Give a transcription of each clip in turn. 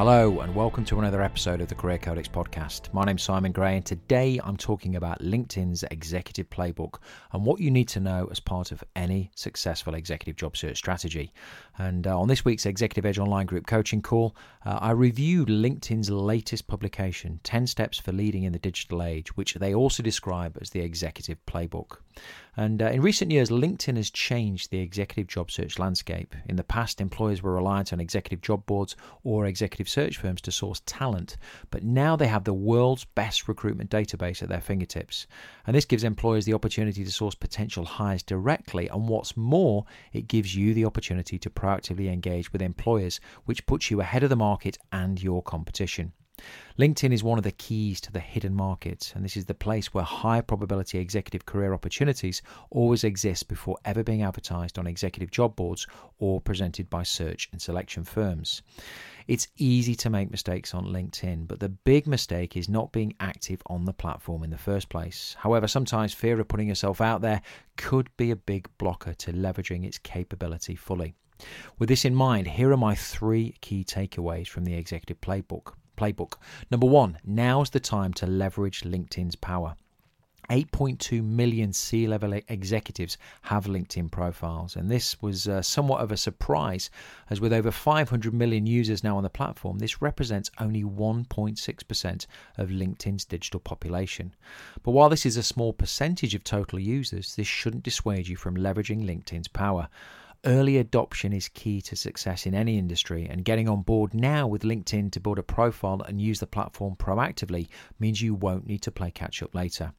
Hello, and welcome to another episode of the Career Codex podcast. My name's Simon Gray, and today I'm talking about LinkedIn's executive playbook and what you need to know as part of any successful executive job search strategy. And uh, on this week's Executive Edge Online Group Coaching Call, uh, I reviewed LinkedIn's latest publication, 10 Steps for Leading in the Digital Age, which they also describe as the executive playbook. And uh, in recent years, LinkedIn has changed the executive job search landscape. In the past, employers were reliant on executive job boards or executive search firms to source talent, but now they have the world's best recruitment database at their fingertips. And this gives employers the opportunity to source potential hires directly, and what's more, it gives you the opportunity to proactively engage with employers, which puts you ahead of the market and your competition. LinkedIn is one of the keys to the hidden market, and this is the place where high probability executive career opportunities always exist before ever being advertised on executive job boards or presented by search and selection firms. It's easy to make mistakes on LinkedIn, but the big mistake is not being active on the platform in the first place. However, sometimes fear of putting yourself out there could be a big blocker to leveraging its capability fully. With this in mind, here are my three key takeaways from the executive playbook playbook. Number one, now's the time to leverage LinkedIn's power. 8.2 million C level executives have LinkedIn profiles, and this was uh, somewhat of a surprise, as with over 500 million users now on the platform, this represents only 1.6% of LinkedIn's digital population. But while this is a small percentage of total users, this shouldn't dissuade you from leveraging LinkedIn's power. Early adoption is key to success in any industry, and getting on board now with LinkedIn to build a profile and use the platform proactively means you won't need to play catch up later.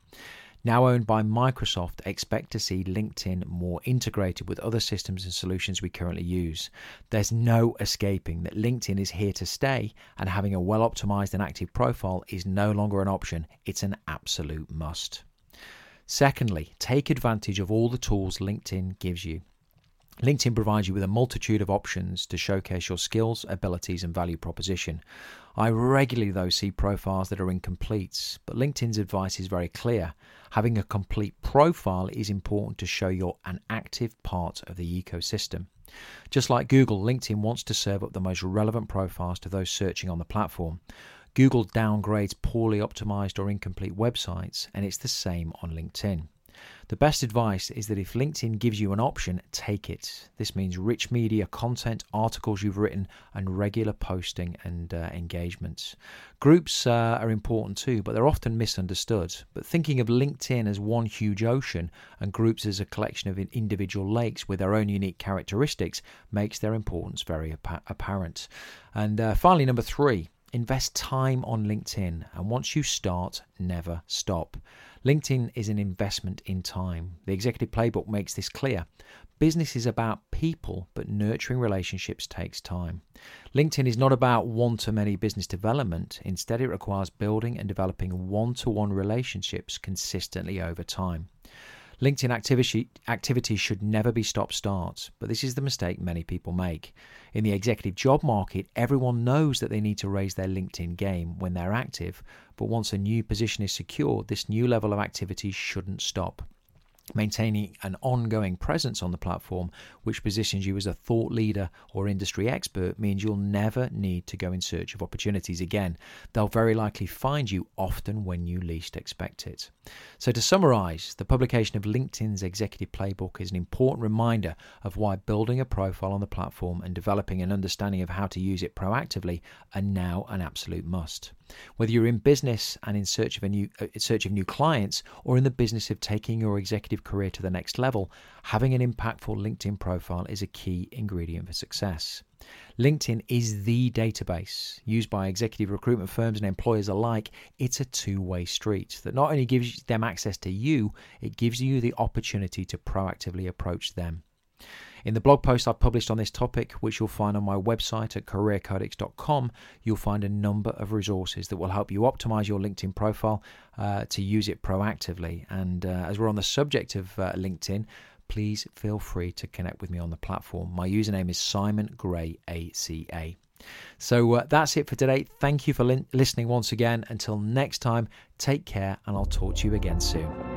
Now owned by Microsoft, expect to see LinkedIn more integrated with other systems and solutions we currently use. There's no escaping that LinkedIn is here to stay, and having a well optimized and active profile is no longer an option, it's an absolute must. Secondly, take advantage of all the tools LinkedIn gives you. LinkedIn provides you with a multitude of options to showcase your skills, abilities, and value proposition. I regularly, though, see profiles that are incomplete, but LinkedIn's advice is very clear. Having a complete profile is important to show you're an active part of the ecosystem. Just like Google, LinkedIn wants to serve up the most relevant profiles to those searching on the platform. Google downgrades poorly optimized or incomplete websites, and it's the same on LinkedIn. The best advice is that if LinkedIn gives you an option, take it. This means rich media, content, articles you've written, and regular posting and uh, engagements. Groups uh, are important too, but they're often misunderstood. But thinking of LinkedIn as one huge ocean and groups as a collection of individual lakes with their own unique characteristics makes their importance very ap- apparent. And uh, finally, number three, invest time on LinkedIn. And once you start, never stop. LinkedIn is an investment in time. The executive playbook makes this clear. Business is about people, but nurturing relationships takes time. LinkedIn is not about one to many business development. Instead, it requires building and developing one to one relationships consistently over time. LinkedIn activity, activity should never be stop start, but this is the mistake many people make. In the executive job market, everyone knows that they need to raise their LinkedIn game when they're active, but once a new position is secured, this new level of activity shouldn't stop. Maintaining an ongoing presence on the platform, which positions you as a thought leader or industry expert, means you'll never need to go in search of opportunities again. They'll very likely find you often when you least expect it. So, to summarize, the publication of LinkedIn's Executive Playbook is an important reminder of why building a profile on the platform and developing an understanding of how to use it proactively are now an absolute must. Whether you're in business and in search of a new uh, search of new clients or in the business of taking your executive career to the next level, having an impactful LinkedIn profile is a key ingredient for success. LinkedIn is the database used by executive recruitment firms and employers alike. It's a two way street that not only gives them access to you, it gives you the opportunity to proactively approach them. In the blog post I've published on this topic, which you'll find on my website at careercodex.com, you'll find a number of resources that will help you optimize your LinkedIn profile uh, to use it proactively. And uh, as we're on the subject of uh, LinkedIn, please feel free to connect with me on the platform. My username is Simon Gray ACA. So uh, that's it for today. Thank you for li- listening once again. Until next time, take care, and I'll talk to you again soon.